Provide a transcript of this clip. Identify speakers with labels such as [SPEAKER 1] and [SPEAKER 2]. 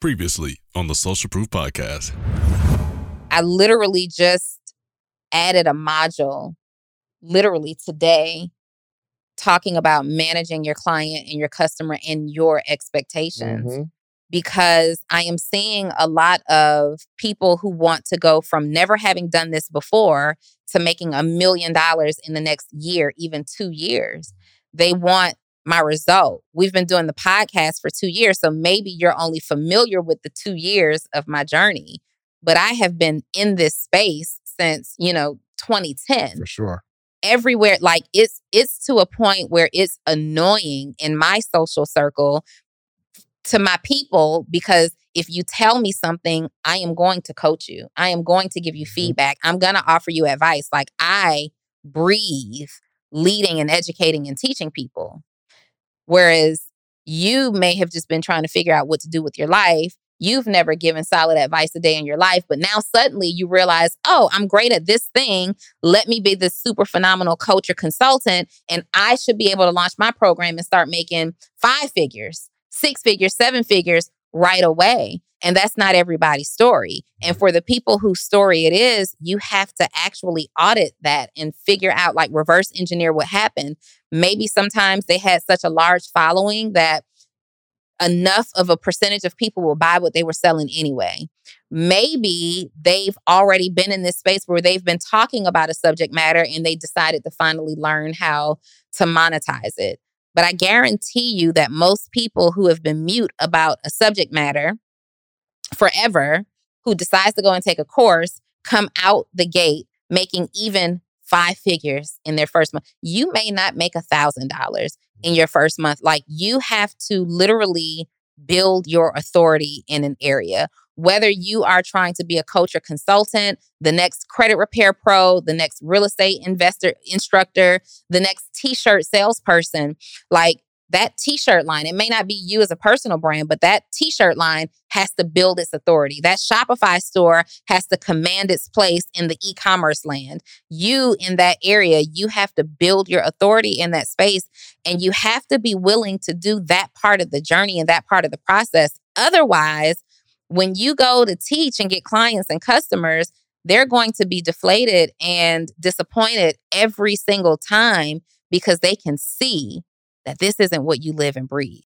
[SPEAKER 1] Previously on the Social Proof Podcast.
[SPEAKER 2] I literally just added a module, literally today, talking about managing your client and your customer and your expectations.
[SPEAKER 3] Mm-hmm.
[SPEAKER 2] Because I am seeing a lot of people who want to go from never having done this before to making a million dollars in the next year, even two years. They want my result. We've been doing the podcast for two years. So maybe you're only familiar with the two years of my journey, but I have been in this space since, you know, 2010.
[SPEAKER 3] For sure.
[SPEAKER 2] Everywhere, like it's it's to a point where it's annoying in my social circle to my people because if you tell me something, I am going to coach you. I am going to give you
[SPEAKER 3] Mhm.
[SPEAKER 2] feedback. I'm going to offer you advice. Like I breathe leading and educating and teaching people. Whereas you may have just been trying to figure out what to do with your life. You've never given solid advice a day in your life, but now suddenly you realize, oh, I'm great at this thing. Let me be this super phenomenal coach or consultant, and I should be able to launch my program and start making five figures, six figures, seven figures right away. And that's not everybody's story. And mm-hmm. for the people whose story it is, you have to actually audit that and figure out, like, reverse engineer what happened. Maybe sometimes they had such a large following that enough of a percentage of people will buy what they were selling anyway. Maybe they've already been in this space where they've been talking about a subject matter and they decided to finally learn how to monetize it. But I guarantee you that most people who have been mute about a subject matter forever, who decides to go and take a course, come out the gate making even five figures in their first month. You may not make a thousand dollars in your first month. Like you have to literally build your authority in an area. Whether you are trying to be a coach or consultant, the next credit repair pro, the next real estate investor instructor, the next t-shirt salesperson, like that t-shirt line, it may not be you as a personal brand, but that t-shirt line has to build its authority. That Shopify store has to command its place in the e-commerce land. You in that area, you have to build your authority in that space and you have to be willing to do that part of the journey and that part of the process. Otherwise, when you go to teach and get clients and customers, they're going to be deflated and disappointed every single time because they can see that this isn't what you live and breathe.